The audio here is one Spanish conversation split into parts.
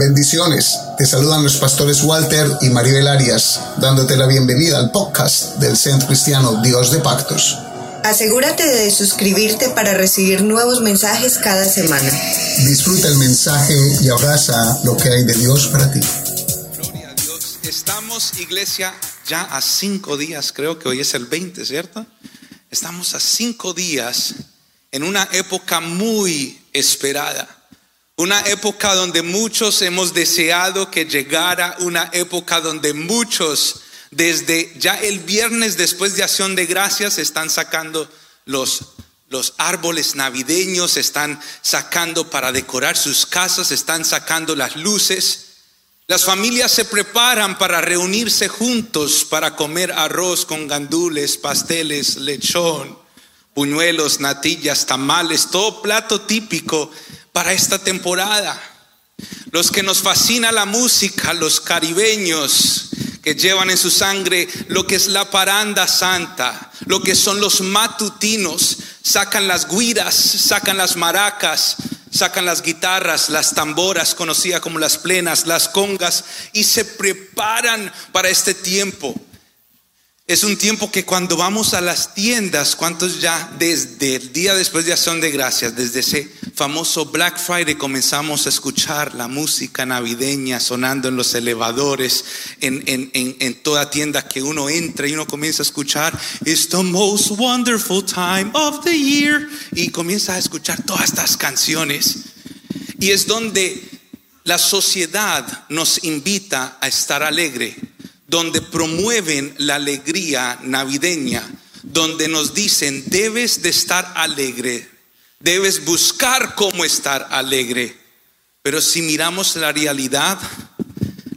Bendiciones. Te saludan los pastores Walter y Maribel Arias, dándote la bienvenida al podcast del Centro Cristiano Dios de Pactos. Asegúrate de suscribirte para recibir nuevos mensajes cada semana. Disfruta el mensaje y abraza lo que hay de Dios para ti. Gloria a Dios. Estamos, iglesia, ya a cinco días, creo que hoy es el 20, ¿cierto? Estamos a cinco días en una época muy esperada. Una época donde muchos hemos deseado que llegara, una época donde muchos desde ya el viernes después de acción de gracias están sacando los, los árboles navideños, están sacando para decorar sus casas, están sacando las luces. Las familias se preparan para reunirse juntos para comer arroz con gandules, pasteles, lechón, puñuelos, natillas, tamales, todo plato típico para esta temporada. Los que nos fascina la música, los caribeños que llevan en su sangre lo que es la paranda santa, lo que son los matutinos, sacan las guiras, sacan las maracas, sacan las guitarras, las tamboras, conocidas como las plenas, las congas, y se preparan para este tiempo. Es un tiempo que cuando vamos a las tiendas, ¿cuántos ya desde el día después de Acción de Gracias, desde ese famoso Black Friday comenzamos a escuchar la música navideña sonando en los elevadores, en, en, en, toda tienda que uno entra y uno comienza a escuchar, It's the most wonderful time of the year, y comienza a escuchar todas estas canciones. Y es donde la sociedad nos invita a estar alegre donde promueven la alegría navideña, donde nos dicen, debes de estar alegre, debes buscar cómo estar alegre. Pero si miramos la realidad,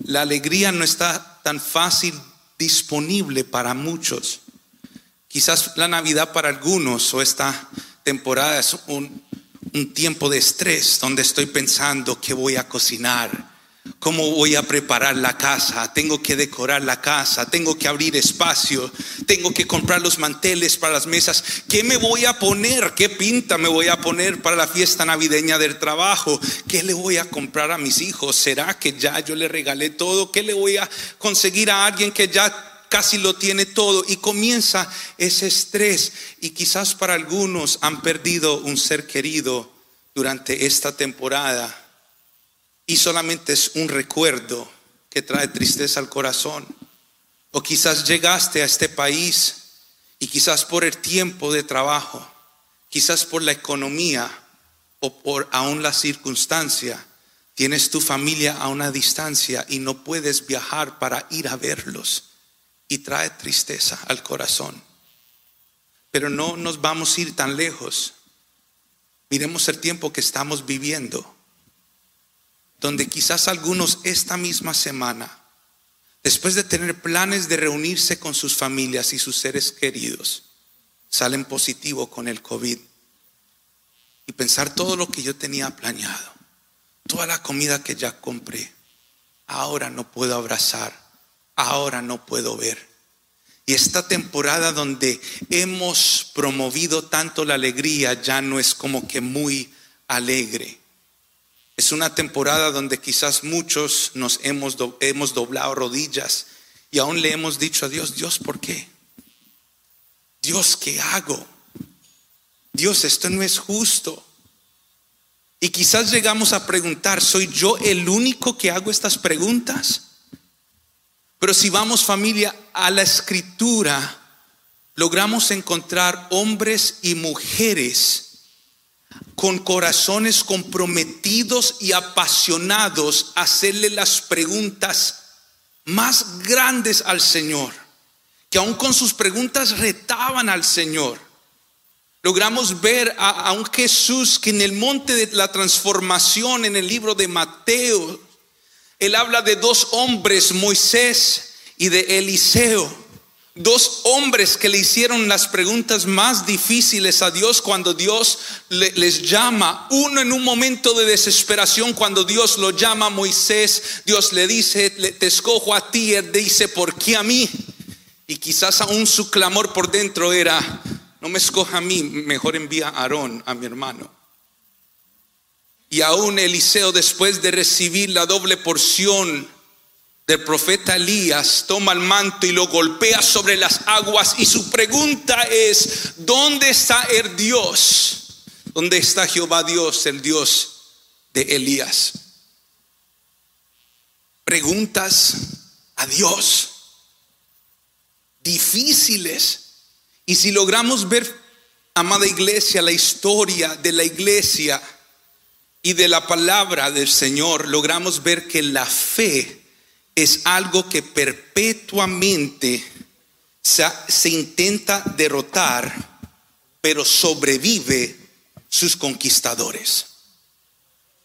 la alegría no está tan fácil disponible para muchos. Quizás la Navidad para algunos o esta temporada es un, tiempo de estrés donde estoy pensando qué voy a cocinar, ¿Cómo voy a preparar la casa? Tengo que decorar la casa, tengo que abrir espacio, tengo que comprar los manteles para las mesas. ¿Qué me voy a poner? ¿Qué pinta me voy a poner para la fiesta navideña del trabajo? ¿Qué le voy a comprar a mis hijos? ¿Será que ya yo le regalé todo? ¿Qué le voy a conseguir a alguien que ya casi lo tiene todo? Y comienza ese estrés. Y quizás para algunos han perdido un ser querido durante esta temporada y solamente es un recuerdo que trae tristeza al corazón. O quizás llegaste a este país y quizás por el tiempo de trabajo, quizás por la economía o por aún la circunstancia, tienes tu familia a una distancia y no puedes viajar para ir a verlos y trae tristeza al corazón. Pero no nos vamos a ir tan lejos. Miremos el tiempo que estamos viviendo donde quizás algunos esta misma semana, después de tener planes de reunirse con sus familias y sus seres queridos, salen positivo con el COVID. Y pensar todo lo que yo tenía planeado, toda la comida que ya compré, ahora no puedo abrazar, ahora no puedo ver. Y esta temporada donde hemos promovido tanto la alegría ya no es como que muy alegre. Es una temporada donde quizás muchos nos hemos, hemos doblado rodillas y aún le hemos dicho a Dios, Dios, ¿por qué? Dios, ¿qué hago? Dios, esto no es justo. Y quizás llegamos a preguntar, ¿soy yo el único que hago estas preguntas? Pero si vamos familia a la escritura, logramos encontrar hombres y mujeres con corazones comprometidos y apasionados hacerle las preguntas más grandes al Señor, que aún con sus preguntas retaban al Señor. Logramos ver a, a, un Jesús que en el monte de la transformación, en el libro de Mateo, él habla de dos hombres, Moisés y de Eliseo Dos hombres que le hicieron las preguntas más difíciles a Dios cuando Dios les llama. Uno en un momento de desesperación cuando Dios lo llama a Moisés. Dios le dice, te escojo a ti. Él dice, ¿por qué a mí? Y quizás aún su clamor por dentro era, no me escoja a mí, mejor envía a Aarón, a mi hermano. Y aún Eliseo, después de recibir la doble porción del profeta Elías, toma el manto y lo golpea sobre las aguas. Y su pregunta es, ¿dónde está el Dios? ¿Dónde está Jehová Dios, el Dios de Elías? Preguntas a Dios difíciles. Y si logramos ver, amada iglesia, la historia de la iglesia, y de la palabra del Señor logramos ver que la fe es algo que perpetuamente se, intenta derrotar, pero sobrevive sus conquistadores.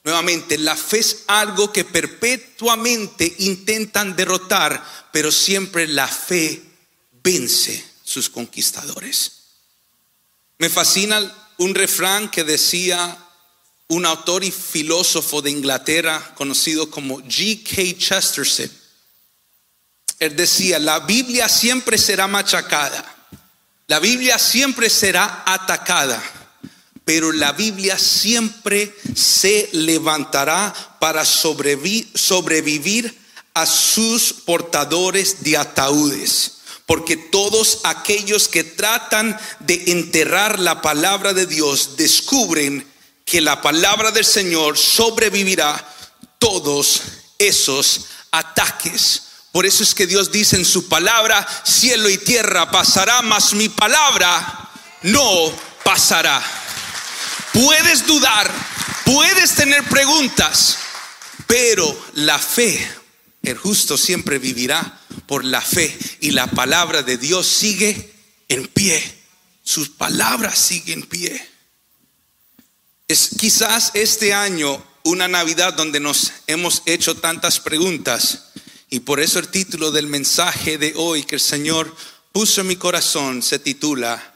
Nuevamente, la fe es algo que perpetuamente intentan derrotar, pero siempre la fe vence sus conquistadores. Me fascina un refrán que decía, un autor y filósofo de Inglaterra conocido como G.K. Chesterton. Él decía, la Biblia siempre será machacada, la Biblia siempre será atacada, pero la Biblia siempre se levantará para sobrevivir a sus portadores de ataúdes. Porque todos aquellos que tratan de enterrar la palabra de Dios descubren que la palabra del Señor sobrevivirá todos esos ataques. Por eso es que Dios dice en su palabra, cielo y tierra pasará, mas mi palabra no pasará. Puedes dudar, puedes tener preguntas, pero la fe, el justo siempre vivirá por la fe y la palabra de Dios sigue en pie. Sus palabras siguen en pie. Es quizás este año una Navidad donde nos hemos hecho tantas preguntas y por eso el título del mensaje de hoy que el Señor puso en mi corazón se titula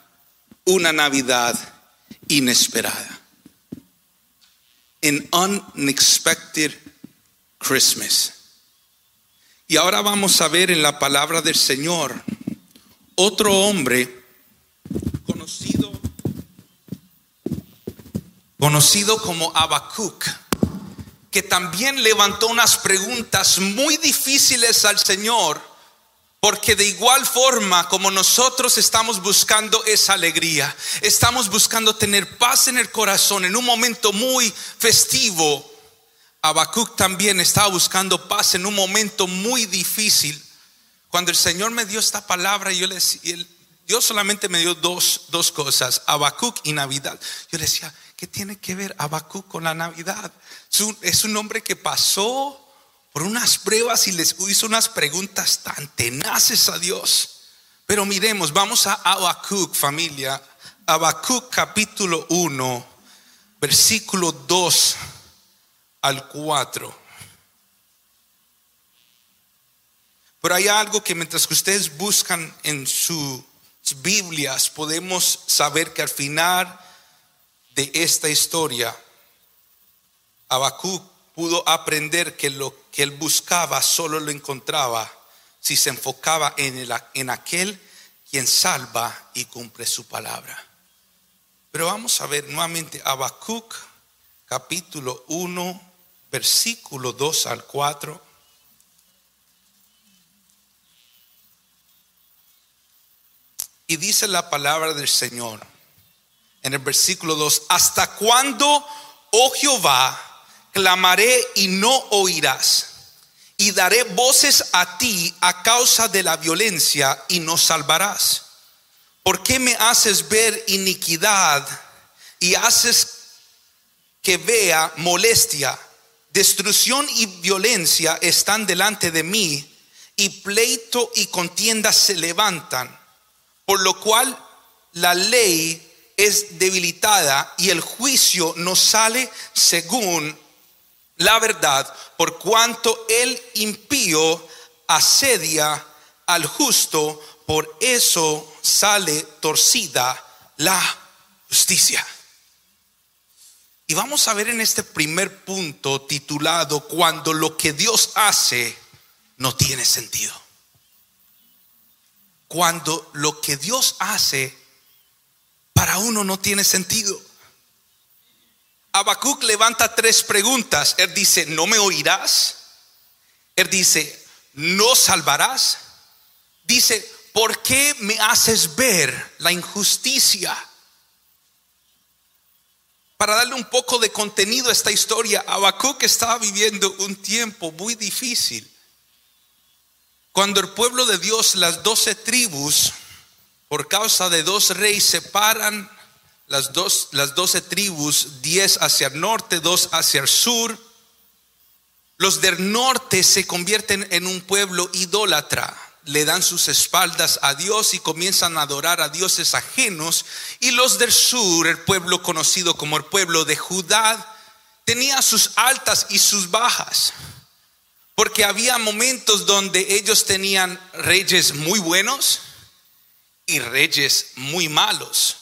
Una Navidad inesperada. An unexpected Christmas. Y ahora vamos a ver en la palabra del Señor otro hombre conocido conocido como Habacuc, que también levantó unas preguntas muy difíciles al Señor, porque de igual forma como nosotros estamos buscando esa alegría, estamos buscando tener paz en el corazón en un momento muy festivo, Habacuc también estaba buscando paz en un momento muy difícil. Cuando el Señor me dio esta palabra, yo le, Dios solamente me dio dos, dos cosas, Habacuc y Navidad. Yo le decía, ¿Qué tiene que ver Abacú con la Navidad? Es un hombre que pasó por unas pruebas y les hizo unas preguntas tan tenaces a Dios. Pero miremos, vamos a Habacuc, familia. Habacuc capítulo 1, versículo 2 al 4. Pero hay algo que mientras que ustedes buscan en sus Biblias, podemos saber que al final de esta historia, Habacuc pudo aprender que lo que él buscaba solo lo encontraba si se enfocaba en, el, en aquel quien salva y cumple su palabra. Pero vamos a ver nuevamente Habacuc capítulo 1, versículo 2 al 4. Y dice la palabra del Señor en el versículo 2, ¿hasta cuándo, oh Jehová, clamaré y no oirás? Y daré voces a ti a causa de la violencia y no salvarás. ¿Por qué me haces ver iniquidad y haces que vea molestia? Destrucción y violencia están delante de mí y pleito y contienda se levantan, por lo cual la ley es debilitada y el juicio no sale según la verdad, por cuanto el impío asedia al justo, por eso sale torcida la justicia. Y vamos a ver en este primer punto titulado Cuando lo que Dios hace no tiene sentido. Cuando lo que Dios hace para uno no tiene sentido. Habacuc levanta tres preguntas. Él dice, ¿no me oirás? Él dice, ¿no salvarás? Dice, ¿por qué me haces ver la injusticia? Para darle un poco de contenido a esta historia, Habacuc estaba viviendo un tiempo muy difícil. Cuando el pueblo de Dios, las doce tribus, por causa de dos reyes, separan las, dos, las doce tribus, diez hacia el norte, dos hacia el sur. Los del norte se convierten en un pueblo idólatra, le dan sus espaldas a Dios y comienzan a adorar a dioses ajenos. Y los del sur, el pueblo conocido como el pueblo de Judá, tenía sus altas y sus bajas. Porque había momentos donde ellos tenían reyes muy buenos y reyes muy malos.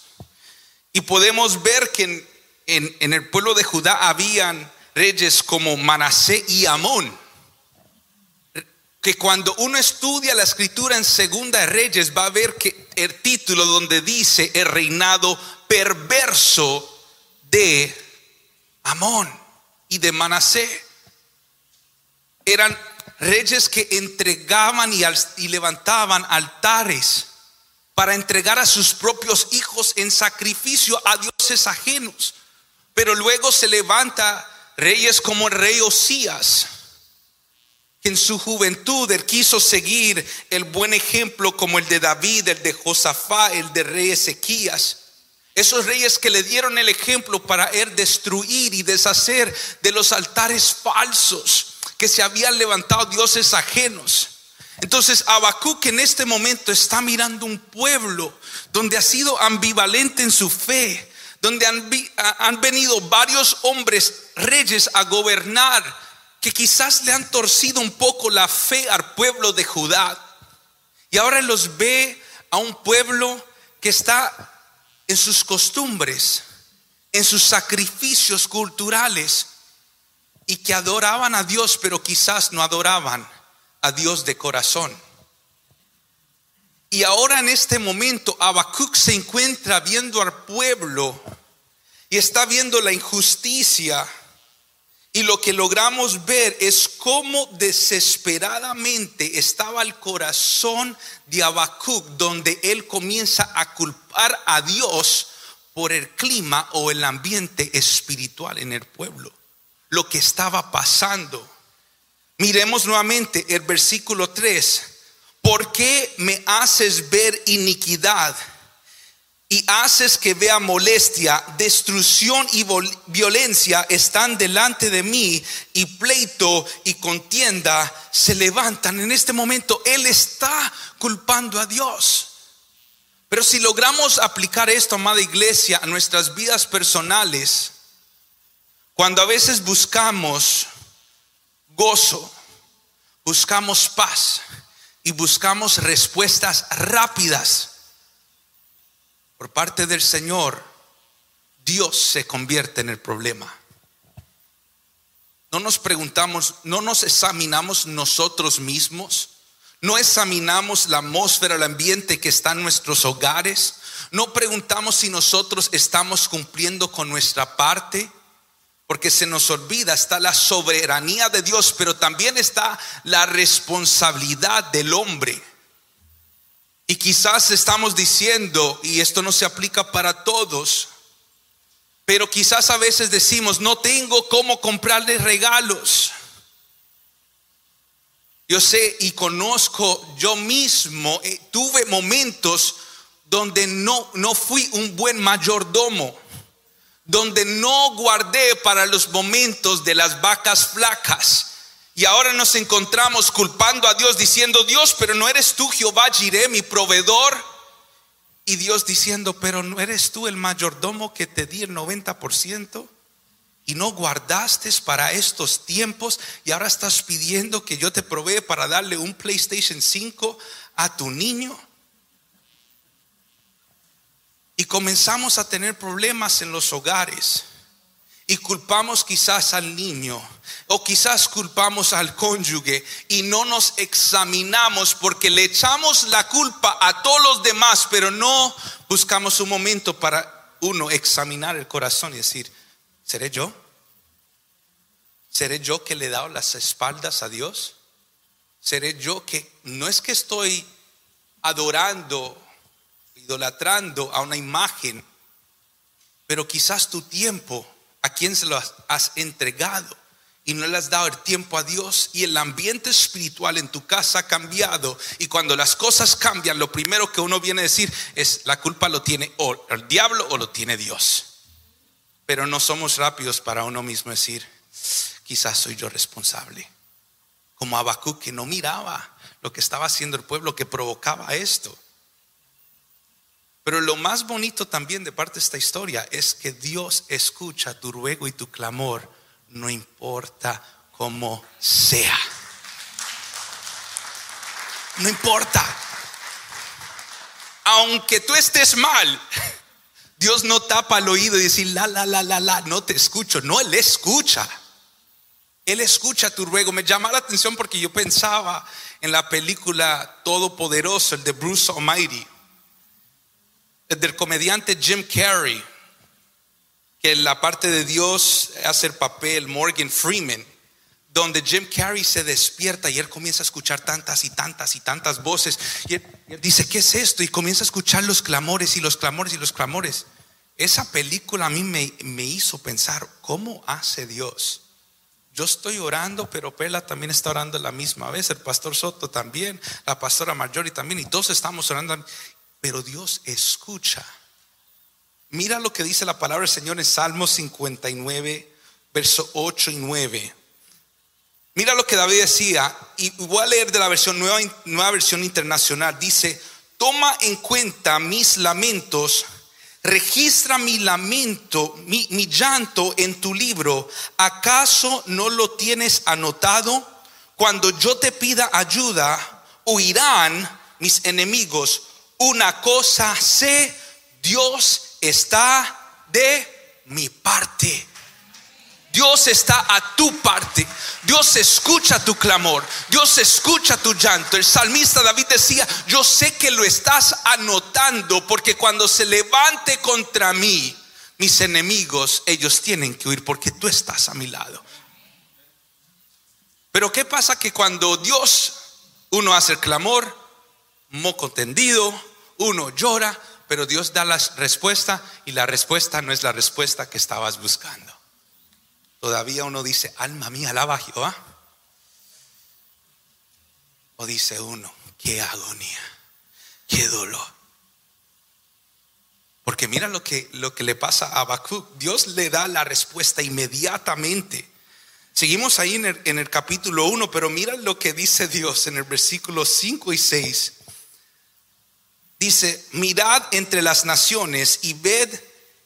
Y podemos ver que en, el pueblo de Judá habían reyes como Manasé y Amón. Que cuando uno estudia la escritura en Segunda Reyes va a ver que el título donde dice el reinado perverso de Amón y de Manasé eran reyes que entregaban y, levantaban altares para entregar a sus propios hijos en sacrificio a dioses ajenos. Pero luego se levanta reyes como el rey Osías, que en su juventud él quiso seguir el buen ejemplo como el de David, el de Josafá, el de rey Ezequías. Esos reyes que le dieron el ejemplo para él destruir y deshacer de los altares falsos que se habían levantado dioses ajenos. Entonces Habacuc en este momento está mirando un pueblo donde ha sido ambivalente en su fe, donde han, han venido varios hombres reyes a gobernar que quizás le han torcido un poco la fe al pueblo de Judá. Y ahora los ve a un pueblo que está en sus costumbres, en sus sacrificios culturales, y que adoraban a Dios, pero quizás no adoraban a Dios de corazón. Y ahora en este momento Habacuc se encuentra viendo al pueblo y está viendo la injusticia. Y lo que logramos ver es cómo desesperadamente estaba el corazón de Habacuc, donde él comienza a culpar a Dios por el clima o el ambiente espiritual en el pueblo lo que estaba pasando. Miremos nuevamente el versículo 3. ¿Por qué me haces ver iniquidad y haces que vea molestia, destrucción y violencia están delante de mí y pleito y contienda se levantan? En este momento Él está culpando a Dios. Pero si logramos aplicar esto, amada iglesia, a nuestras vidas personales, cuando a veces buscamos gozo, buscamos paz y buscamos respuestas rápidas por parte del Señor, Dios se convierte en el problema. No nos preguntamos, no nos examinamos nosotros mismos, no examinamos la atmósfera, el ambiente que está en nuestros hogares, no preguntamos si nosotros estamos cumpliendo con nuestra parte. Porque se nos olvida, está la soberanía de Dios, pero también está la responsabilidad del hombre. Y quizás estamos diciendo, y esto no se aplica para todos, pero quizás a veces decimos, no tengo cómo comprarle regalos. Yo sé y conozco, yo mismo eh, tuve momentos donde no, no fui un buen mayordomo donde no guardé para los momentos de las vacas flacas. Y ahora nos encontramos culpando a Dios diciendo, Dios, pero no eres tú Jehová Jiré, mi proveedor. Y Dios diciendo, pero no eres tú el mayordomo que te di el 90% y no guardaste para estos tiempos y ahora estás pidiendo que yo te provee para darle un PlayStation 5 a tu niño. Y comenzamos a tener problemas en los hogares. Y culpamos quizás al niño o quizás culpamos al cónyuge y no nos examinamos porque le echamos la culpa a todos los demás, pero no buscamos un momento para uno examinar el corazón y decir, ¿Seré yo? ¿Seré yo que le he dado las espaldas a Dios? ¿Seré yo que no es que estoy adorando, idolatrando a una imagen, pero quizás tu tiempo, ¿a quién se lo has entregado? y no le has dado el tiempo a Dios y el ambiente espiritual en tu casa ha cambiado y cuando las cosas cambian lo primero que uno viene a decir es la culpa lo tiene o el diablo o lo tiene Dios. Pero no somos rápidos para uno mismo decir, quizás soy yo responsable. Como Abacú que no miraba lo que estaba haciendo el pueblo que provocaba esto. Pero lo más bonito también de parte de esta historia es que Dios escucha tu ruego y tu clamor no importa cómo sea. No importa. Aunque tú estés mal, Dios no tapa el oído y dice, la, la, la, la, la, no te escucho. No, Él escucha. Él escucha tu ruego. Me llama la atención porque yo pensaba en la película Todopoderoso, el de Bruce Almighty, del comediante Jim Carrey que la parte de Dios hace el papel Morgan Freeman, donde Jim Carrey se despierta y él comienza a escuchar tantas y tantas y tantas voces. Y él, dice, ¿qué es esto? Y comienza a escuchar los clamores y los clamores y los clamores. Esa película a mí me, me hizo pensar, ¿cómo hace Dios? Yo estoy orando, pero Pela también está orando la misma vez, el pastor Soto también, la pastora Marjorie también, y todos estamos orando, pero Dios escucha. Mira lo que dice la palabra del Señor en Salmo 59, verso 8 y 9. Mira lo que David decía, y voy a leer de la versión nueva, nueva versión internacional. Dice, toma en cuenta mis lamentos, registra mi lamento, mi, mi llanto en tu libro. ¿Acaso no lo tienes anotado? Cuando yo te pida ayuda, huirán mis enemigos. Una cosa sé, Dios está de mi parte. Dios está a tu parte. Dios escucha tu clamor. Dios escucha tu llanto. El salmista David decía, yo sé que lo estás anotando porque cuando se levante contra mí, mis enemigos, ellos tienen que huir porque tú estás a mi lado. Pero ¿qué pasa que cuando Dios, uno hace el clamor, moco tendido, uno llora, pero Dios da la respuesta y la respuesta no es la respuesta que estabas buscando. Todavía uno dice, alma mía, alaba a Jehová. O dice uno, qué agonía, qué dolor. Porque mira lo que, lo que le pasa a Habacuc. Dios le da la respuesta inmediatamente. Seguimos ahí en el, en el capítulo 1, pero mira lo que dice Dios en el versículo 5 y 6. Dice, mirad entre las naciones y ved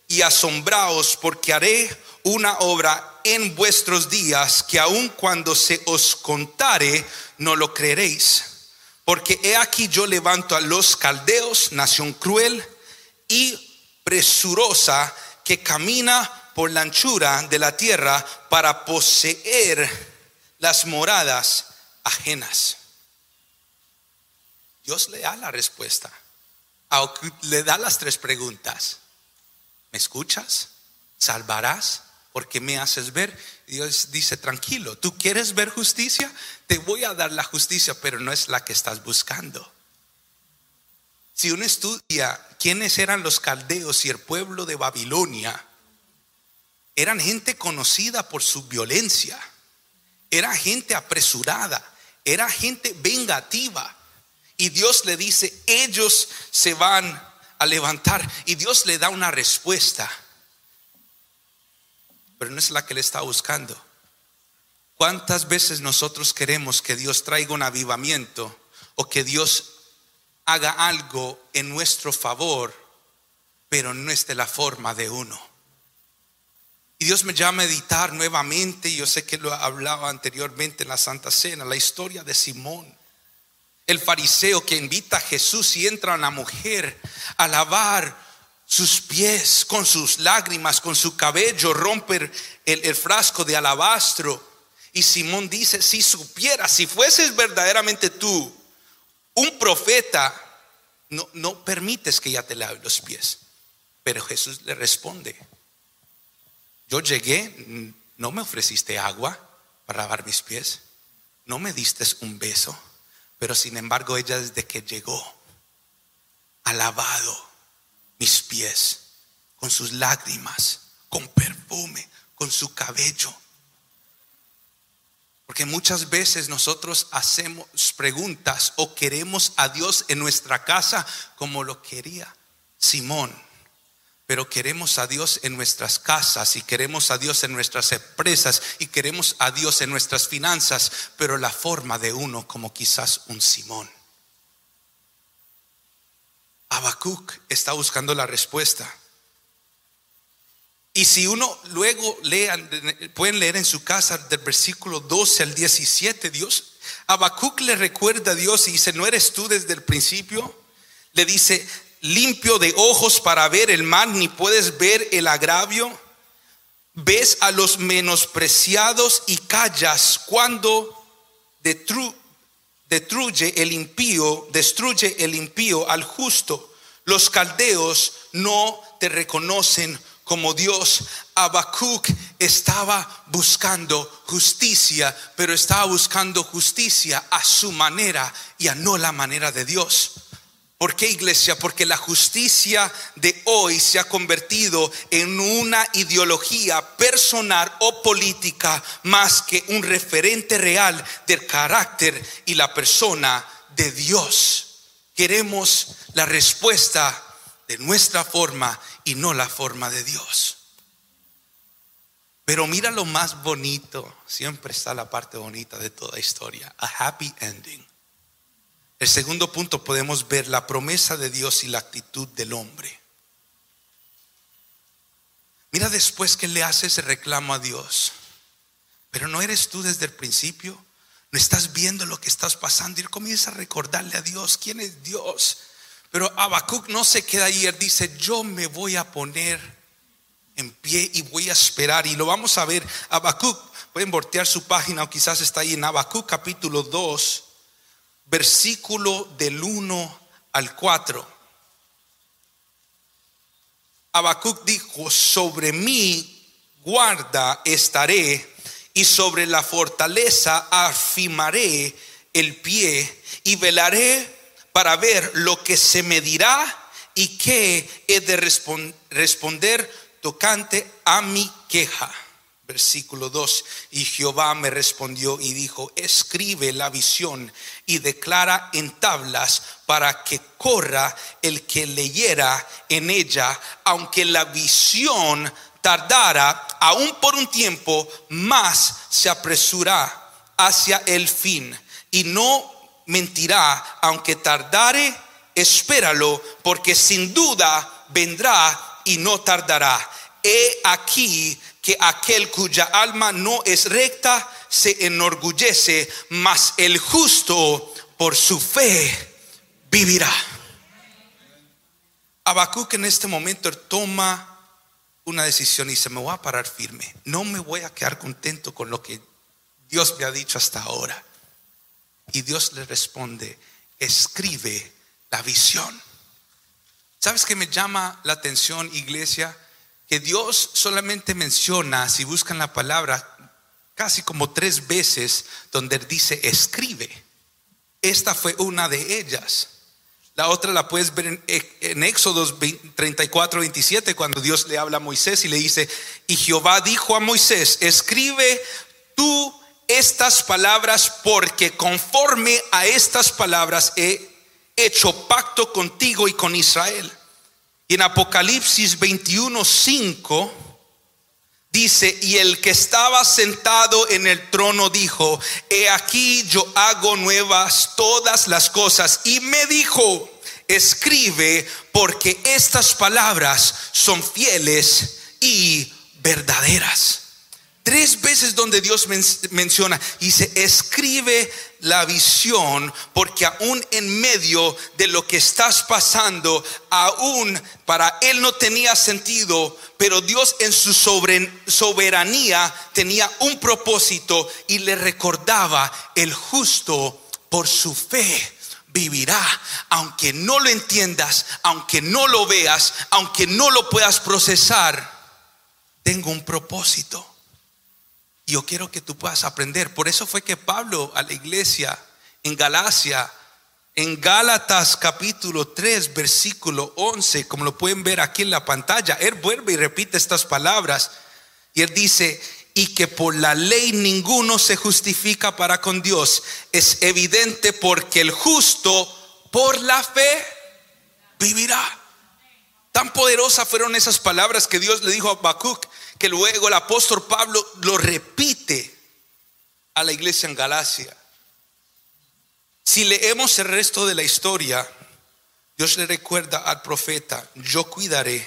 y asombraos porque haré una obra en vuestros días que aun cuando se os contare no lo creeréis. Porque he aquí yo levanto a los caldeos, nación cruel y presurosa que camina por la anchura de la tierra para poseer las moradas ajenas. Dios le da la respuesta le da las tres preguntas. ¿Me escuchas? ¿Salvarás? ¿Por qué me haces ver? Dios dice, tranquilo, ¿tú quieres ver justicia? Te voy a dar la justicia, pero no es la que estás buscando. Si uno estudia quiénes eran los caldeos y el pueblo de Babilonia, eran gente conocida por su violencia, era gente apresurada, era gente vengativa. Y Dios le dice, ellos se van a levantar. Y Dios le da una respuesta. Pero no es la que le está buscando. ¿Cuántas veces nosotros queremos que Dios traiga un avivamiento o que Dios haga algo en nuestro favor, pero no es de la forma de uno? Y Dios me llama a meditar nuevamente, yo sé que lo hablaba anteriormente en la Santa Cena, la historia de Simón. El fariseo que invita a Jesús y entra a una mujer a lavar sus pies con sus lágrimas, con su cabello, romper el, frasco de alabastro. Y Simón dice, si supieras, si fueses verdaderamente tú un profeta, no, no permites que ya te lave los pies. Pero Jesús le responde, yo llegué, no me ofreciste agua para lavar mis pies, no me diste un beso, pero sin embargo ella desde que llegó ha lavado mis pies con sus lágrimas, con perfume, con su cabello. Porque muchas veces nosotros hacemos preguntas o queremos a Dios en nuestra casa como lo quería Simón. Pero queremos a Dios en nuestras casas y queremos a Dios en nuestras empresas y queremos a Dios en nuestras finanzas, pero la forma de uno como quizás un Simón. Habacuc está buscando la respuesta. Y si uno luego lean, pueden leer en su casa del versículo 12 al 17, Dios, Habacuc le recuerda a Dios y dice, ¿no eres tú desde el principio? Le dice, limpio de ojos para ver el mal, ni puedes ver el agravio. Ves a los menospreciados y callas cuando destruye el impío, destruye el impío al justo. Los caldeos no te reconocen como Dios. Habacuc estaba buscando justicia, pero estaba buscando justicia a su manera y a no la manera de Dios. ¿Por qué iglesia? Porque la justicia de hoy se ha convertido en una ideología personal o política más que un referente real del carácter y la persona de Dios. Queremos la respuesta de nuestra forma y no la forma de Dios. Pero mira lo más bonito, siempre está la parte bonita de toda historia, a happy ending. El segundo punto podemos ver la promesa de Dios y la actitud del hombre. Mira después que le hace ese reclamo a Dios. Pero no eres tú desde el principio. No estás viendo lo que estás pasando y comienza a recordarle a Dios quién es Dios. Pero Habacuc no se queda ahí, él dice, yo me voy a poner en pie y voy a esperar. Y lo vamos a ver, Habacuc, pueden voltear su página o quizás está ahí en Habacuc capítulo 2, versículo del 1 al 4. Habacuc dijo, sobre mí guarda estaré y sobre la fortaleza afirmaré el pie y velaré para ver lo que se me dirá y qué he de responder tocante a mi queja. Versículo 2. Y Jehová me respondió y dijo, escribe la visión y declara en tablas para que corra el que leyera en ella, aunque la visión tardara aún por un tiempo, más se apresura hacia el fin y no mentirá, aunque tardare, espéralo, porque sin duda vendrá y no tardará. He aquí que aquel cuya alma no es recta se enorgullece, mas el justo por su fe vivirá. Habacuc en este momento toma una decisión y dice, me voy a parar firme, no me voy a quedar contento con lo que Dios me ha dicho hasta ahora. Y Dios le responde, escribe la visión. ¿Sabes qué me llama la atención, iglesia? Dios solamente menciona, si buscan la palabra, casi como tres veces donde dice escribe. Esta fue una de ellas. La otra la puedes ver en, en Éxodos 34, 27, cuando Dios le habla a Moisés y le dice, y Jehová dijo a Moisés, escribe tú estas palabras porque conforme a estas palabras he hecho pacto contigo y con Israel. Y en Apocalipsis 21:5 dice, y el que estaba sentado en el trono dijo, he aquí yo hago nuevas todas las cosas. Y me dijo, escribe porque estas palabras son fieles y verdaderas. Tres veces donde Dios menciona, dice, escribe la visión, porque aún en medio de lo que estás pasando, aún para Él no tenía sentido, pero Dios en su soberanía tenía un propósito y le recordaba, el justo por su fe vivirá, aunque no lo entiendas, aunque no lo veas, aunque no lo puedas procesar tengo un propósito. Yo quiero que tú puedas aprender. Por eso fue que Pablo a la iglesia en Galacia, en Gálatas capítulo 3, versículo 11, como lo pueden ver aquí en la pantalla, él vuelve y repite estas palabras. Y él dice, y que por la ley ninguno se justifica para con Dios. Es evidente porque el justo por la fe vivirá. Tan poderosas fueron esas palabras que Dios le dijo a Habacuc que luego el apóstol Pablo lo repite a la iglesia en Galacia. Si leemos el resto de la historia, Dios le recuerda al profeta, yo cuidaré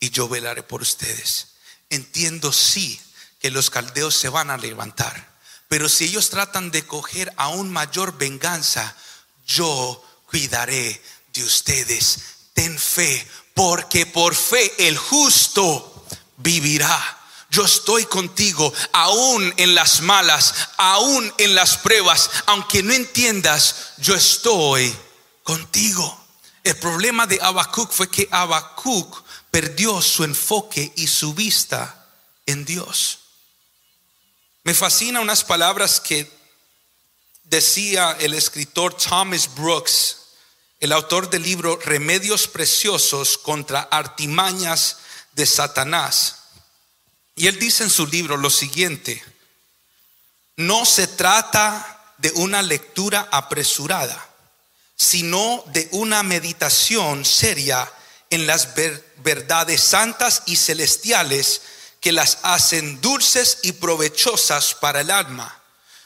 y yo velaré por ustedes. Entiendo sí que los caldeos se van a levantar, pero si ellos tratan de coger aún mayor venganza, yo cuidaré de ustedes. Ten fe, porque por fe el justo vivirá. Yo estoy contigo, aún en las malas, aún en las pruebas, aunque no entiendas, yo estoy contigo. El problema de Habacuc fue que Habacuc perdió su enfoque y su vista en Dios. Me fascina unas palabras que decía el escritor Thomas Brooks el autor del libro Remedios Preciosos contra Artimañas de Satanás. Y él dice en su libro lo siguiente, no se trata de una lectura apresurada, sino de una meditación seria en las verdades santas y celestiales que las hacen dulces y provechosas para el alma.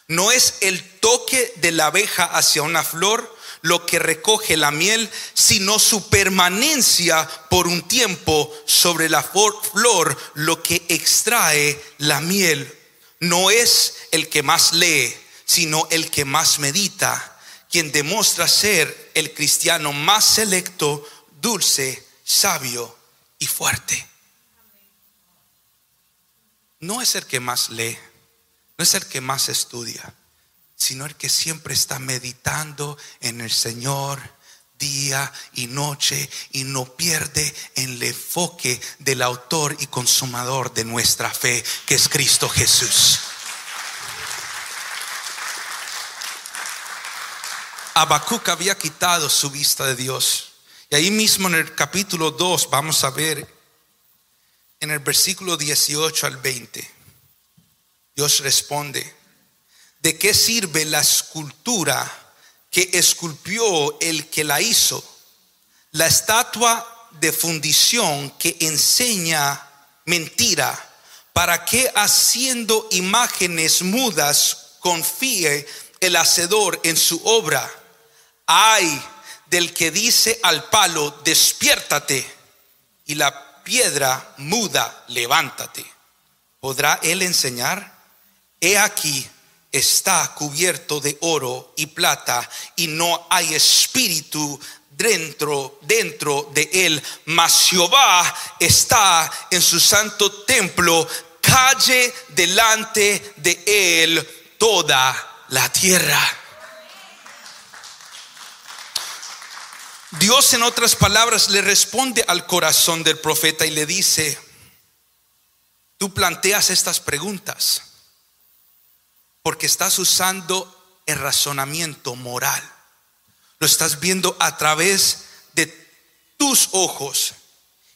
No es el toque de la abeja hacia una flor, lo que recoge la miel, sino su permanencia por un tiempo sobre la flor, lo que extrae la miel. No es el que más lee, sino el que más medita, quien demuestra ser el cristiano más selecto, dulce, sabio y fuerte. No es el que más lee, no es el que más estudia sino el que siempre está meditando en el Señor día y noche y no pierde el enfoque del autor y consumador de nuestra fe, que es Cristo Jesús. Habacuc había quitado su vista de Dios. Y ahí mismo en el capítulo 2 vamos a ver en el versículo 18 al 20. Dios responde, ¿De qué sirve la escultura que esculpió el que la hizo? La estatua de fundición que enseña mentira. ¿Para qué haciendo imágenes mudas confíe el hacedor en su obra? Ay del que dice al palo, despiértate, y la piedra muda, levántate. ¿Podrá él enseñar? He aquí, está cubierto de oro y plata y no hay espíritu dentro dentro de él. Mas Jehová está en su santo templo calle delante de él toda la tierra. Dios en otras palabras le responde al corazón del profeta y le dice tú planteas estas preguntas porque estás usando el razonamiento moral. Lo estás viendo a través de tus ojos.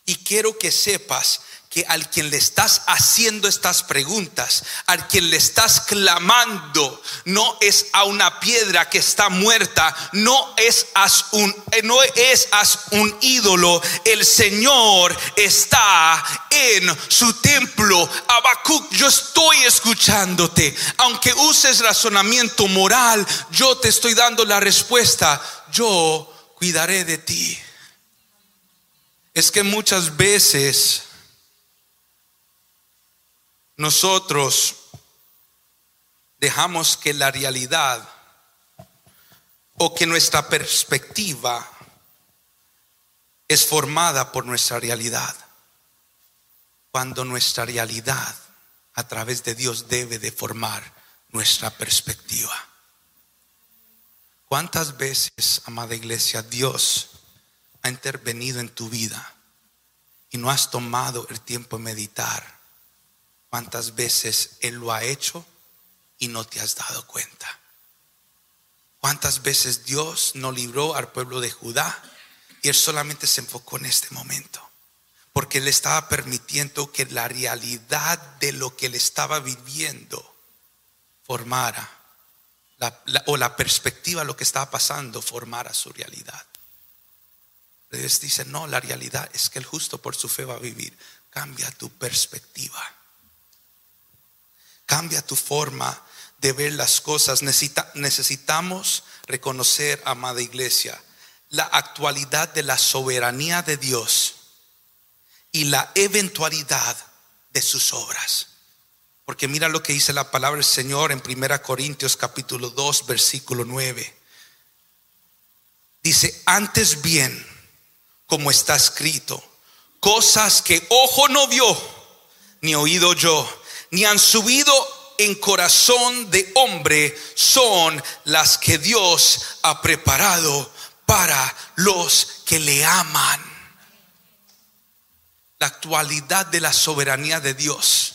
Y quiero que sepas que al quien le estás haciendo estas preguntas, al quien le estás clamando, no es a una piedra que está muerta, no es a un, eh, no es a un ídolo. El Señor está en su templo. Habacuc, yo estoy escuchándote. Aunque uses razonamiento moral, yo te estoy dando la respuesta. Yo cuidaré de ti. Es que muchas veces nosotros dejamos que la realidad o que nuestra perspectiva es formada por nuestra realidad, cuando nuestra realidad a través de Dios debe de formar nuestra perspectiva. ¿Cuántas veces, amada iglesia, Dios ha intervenido en tu vida y no has tomado el tiempo de meditar? Cuántas veces Él lo ha hecho y no te has dado cuenta. Cuántas veces Dios no libró al pueblo de Judá y Él solamente se enfocó en este momento. Porque Él estaba permitiendo que la realidad de lo que Él estaba viviendo formara, o la perspectiva de lo que estaba pasando formara su realidad. Dios dice, no, la realidad es que el justo por su fe va a vivir. Cambia tu perspectiva. Cambia tu forma de ver las cosas. necesitamos reconocer, amada iglesia, la actualidad de la soberanía de Dios y la eventualidad de sus obras. Porque mira lo que dice la palabra del Señor en 1 Corintios capítulo 2 versículo 9. Dice, antes bien, como está escrito, cosas que ojo no vio, ni oído yo, ni han subido en corazón de hombre, son las que Dios ha preparado para los que le aman. La actualidad de la soberanía de Dios,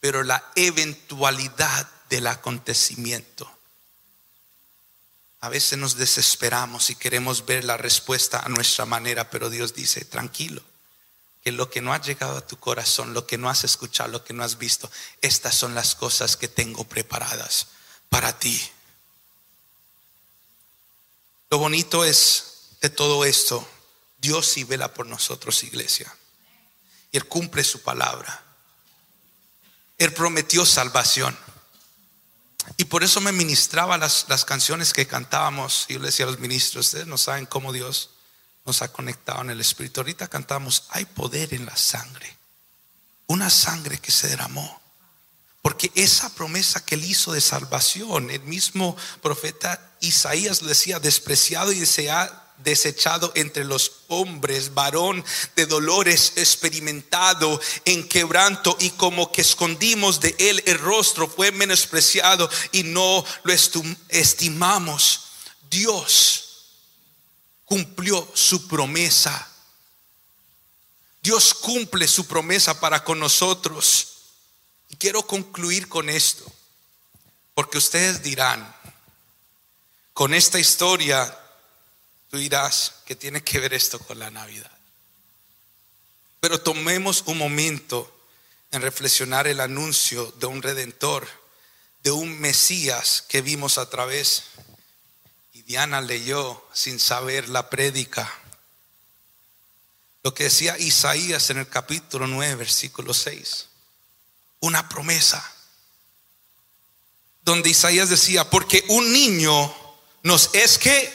pero la eventualidad del acontecimiento. A veces nos desesperamos y queremos ver la respuesta a nuestra manera, pero Dios dice, tranquilo, que lo que no ha llegado a tu corazón, lo que no has escuchado, lo que no has visto, estas son las cosas que tengo preparadas para ti. Lo bonito es de todo esto, Dios sí vela por nosotros, iglesia. Y Él cumple su palabra. Él prometió salvación. Y por eso me ministraba las, canciones que cantábamos. Y yo le decía a los ministros, ustedes no saben cómo Dios nos ha conectado en el Espíritu. Ahorita cantamos, hay poder en la sangre. Una sangre que se derramó. Porque esa promesa que él hizo de salvación, el mismo profeta Isaías decía, despreciado y deseado desechado entre los hombres, varón de dolores experimentado en quebranto y como que escondimos de él el rostro, fue menospreciado y no lo estimamos. Dios cumplió su promesa. Dios cumple su promesa para con nosotros. Y quiero concluir con esto, porque ustedes dirán, con esta historia Tú dirás que tiene que ver esto con la Navidad. Pero tomemos un momento en reflexionar el anuncio de un redentor, de un Mesías que vimos a través. Diana leyó sin saber la prédica. Lo que decía Isaías en el capítulo 9, versículo 6. Una promesa. Donde Isaías decía, porque un niño nos es que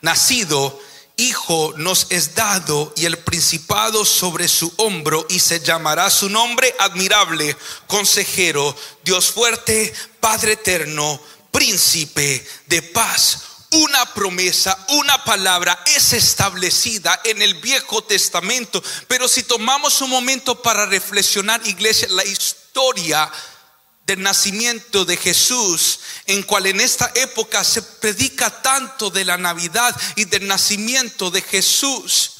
nacido, hijo nos es dado y el principado sobre su hombro y se llamará su nombre admirable, consejero, Dios fuerte, Padre eterno, príncipe de paz. Una promesa, una palabra es establecida en el Viejo Testamento, pero si tomamos un momento para reflexionar, iglesia, la historia del nacimiento de Jesús, en cual en esta época se predica tanto de la Navidad y del nacimiento de Jesús.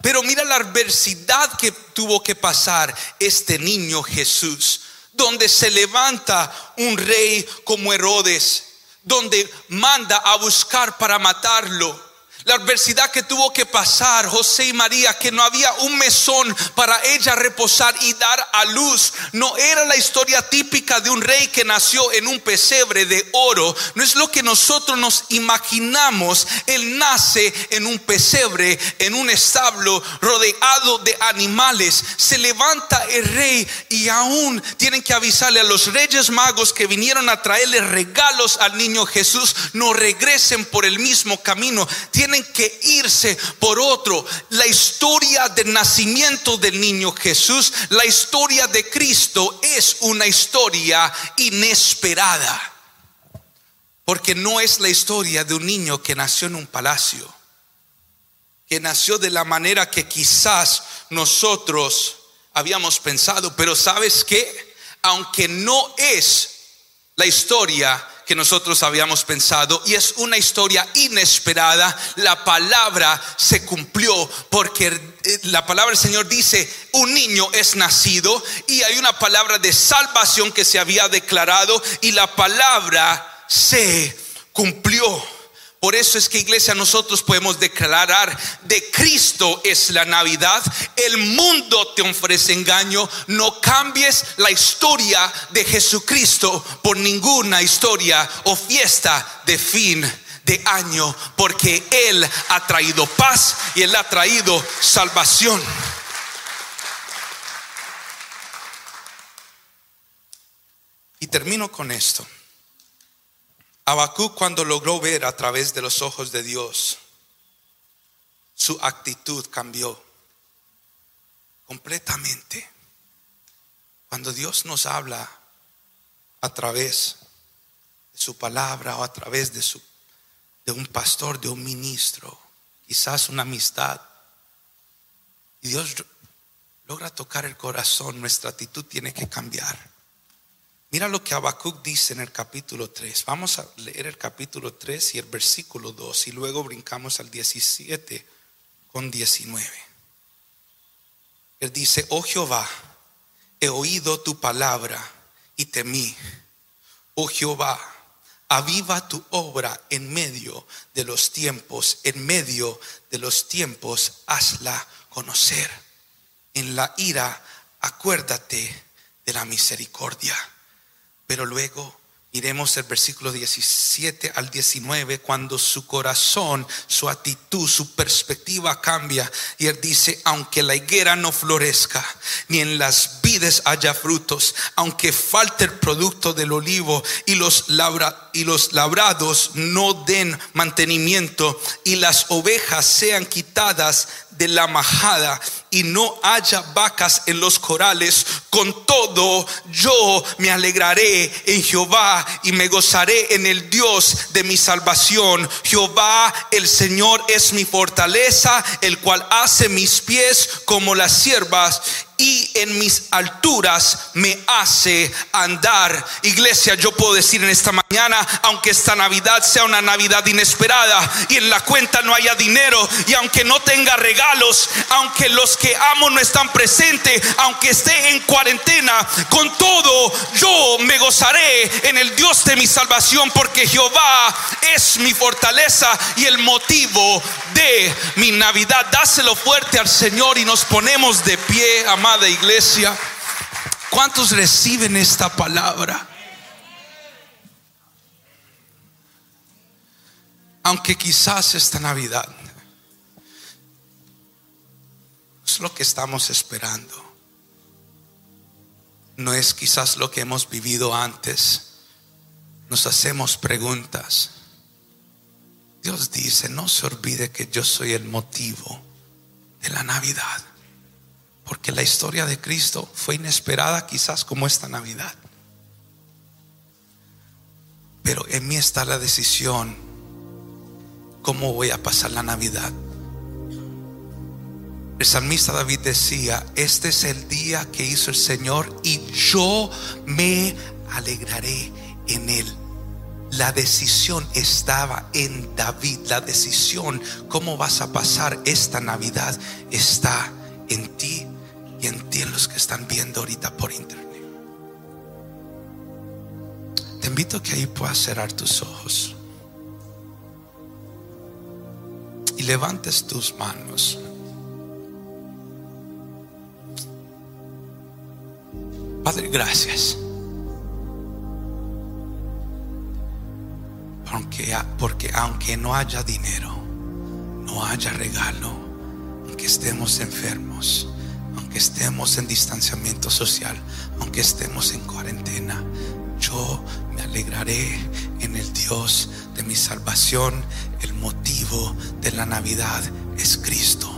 Pero mira la adversidad que tuvo que pasar este niño Jesús, donde se levanta un rey como Herodes, donde manda a buscar para matarlo la adversidad que tuvo que pasar José y María, que no había un mesón para ella reposar y dar a luz. No era la historia típica de un rey que nació en un pesebre de oro. No es lo que nosotros nos imaginamos. Él nace en un pesebre, en un establo rodeado de animales. Se levanta el rey y aún tienen que avisarle a los reyes magos que vinieron a traerle regalos al niño Jesús. No regresen por el mismo camino. Tienen que irse por otro. La historia del nacimiento del niño Jesús, la historia de Cristo es una historia inesperada. Porque no es la historia de un niño que nació en un palacio, que nació de la manera que quizás nosotros habíamos pensado, pero sabes que, aunque no es la historia que nosotros habíamos pensado y es una historia inesperada. La palabra se cumplió porque eh, la palabra del Señor dice, un niño es nacido y hay una palabra de salvación que se había declarado y la palabra se cumplió. Por eso es que iglesia nosotros podemos declarar de Cristo es la Navidad. El mundo te ofrece engaño. No cambies la historia de Jesucristo por ninguna historia o fiesta de fin de año. Porque Él ha traído paz y Él ha traído salvación. Y termino con esto. Habacuc cuando logró ver a través de los ojos de Dios, su actitud cambió completamente. Cuando Dios nos habla a través de su palabra o a través de, su, de un pastor, de un ministro, quizás una amistad, y Dios logra tocar el corazón, nuestra actitud tiene que cambiar. Mira lo que Habacuc dice en el capítulo 3. Vamos a leer el capítulo 3 y el versículo 2 y luego brincamos al 17 con 19. Él dice, oh Jehová, he oído tu palabra y temí. Oh Jehová, aviva tu obra en medio de los tiempos, en medio de los tiempos, hazla conocer. En la ira, acuérdate de la misericordia pero luego miremos el versículo 17 al 19, cuando su corazón, su actitud, su perspectiva cambia. Y él dice, aunque la higuera no florezca, ni en las vides haya frutos, aunque falte el producto del olivo y los, y los labrados no den mantenimiento y las ovejas sean quitadas de la majada y no haya vacas en los corales, con todo yo me alegraré en Jehová y me gozaré en el Dios de mi salvación. Jehová el Señor es mi fortaleza, el cual hace mis pies como las siervas y en mis alturas me hace andar. Iglesia, yo puedo decir en esta mañana, aunque esta Navidad sea una Navidad inesperada y en la cuenta no haya dinero y aunque no tenga regalos, aunque los que amo no están presentes, aunque esté en cuarentena, con todo yo me gozaré en el Dios de mi salvación porque Jehová es mi fortaleza y el motivo de mi Navidad. Dáselo fuerte al Señor y nos ponemos de pie, amado de iglesia, ¿cuántos reciben esta palabra? Aunque quizás esta Navidad es lo que estamos esperando. No es quizás lo que hemos vivido antes. Nos hacemos preguntas. Dios dice, no se olvide que yo soy el motivo de la Navidad. Porque la historia de Cristo fue inesperada quizás como esta Navidad. Pero en mí está la decisión, ¿cómo voy a pasar la Navidad? El salmista David decía, este es el día que hizo el Señor y yo me alegraré en él. La decisión estaba en David. La decisión, cómo vas a pasar esta Navidad, está en ti y en ti en los que están viendo ahorita por internet. Te invito a que ahí puedas cerrar tus ojos y levantes tus manos. Padre, gracias. Porque, aunque no haya dinero, no haya regalo, aunque estemos enfermos, aunque estemos en distanciamiento social, aunque estemos en cuarentena, yo me alegraré en el Dios de mi salvación. El motivo de la Navidad es Cristo.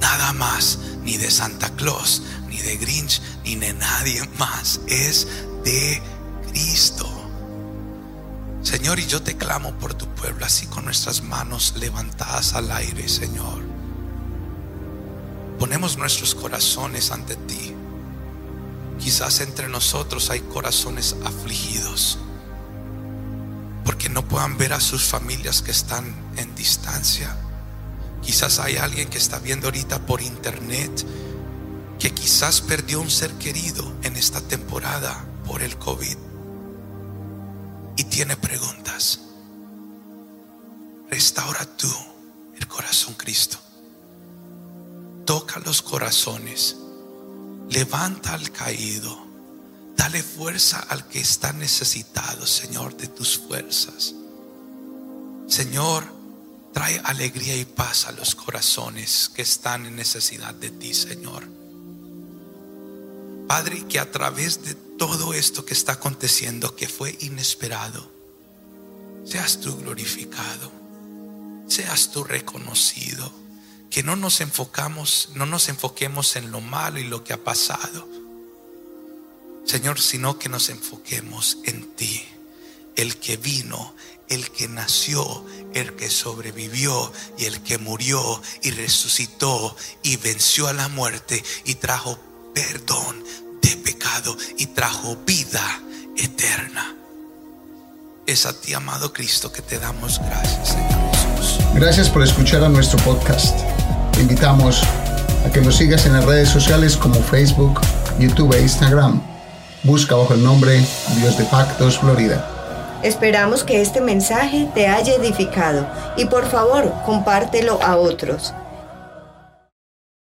Nada más, ni de Santa Claus, ni de Grinch, ni de nadie más. Es de Cristo. Señor, y yo te clamo por tu pueblo, así con nuestras manos levantadas al aire, Señor ponemos nuestros corazones ante ti. Quizás entre nosotros hay corazones afligidos porque no puedan ver a sus familias que están en distancia. Quizás hay alguien que está viendo ahorita por internet que quizás perdió un ser querido en esta temporada por el COVID y tiene preguntas. Restaura tú el corazón Cristo. Toca los corazones. Levanta al caído. Dale fuerza al que está necesitado, Señor, de tus fuerzas. Señor, trae alegría y paz a los corazones que están en necesidad de ti, Señor. Padre, que a través de todo esto que está aconteciendo, que fue inesperado, seas tú glorificado, seas tú reconocido, que no nos enfocamos, no nos enfoquemos en lo malo y lo que ha pasado, Señor, sino que nos enfoquemos en ti, el que vino, el que nació, el que sobrevivió y el que murió y resucitó y venció a la muerte y trajo perdón de pecado y trajo vida eterna. Es a ti, amado Cristo, que te damos gracias, Señor Jesús. Gracias por escuchar a nuestro podcast. Invitamos a que nos sigas en las redes sociales como Facebook, YouTube e Instagram. Busca bajo el nombre Dios de Pactos Florida. Esperamos que este mensaje te haya edificado y por favor compártelo a otros.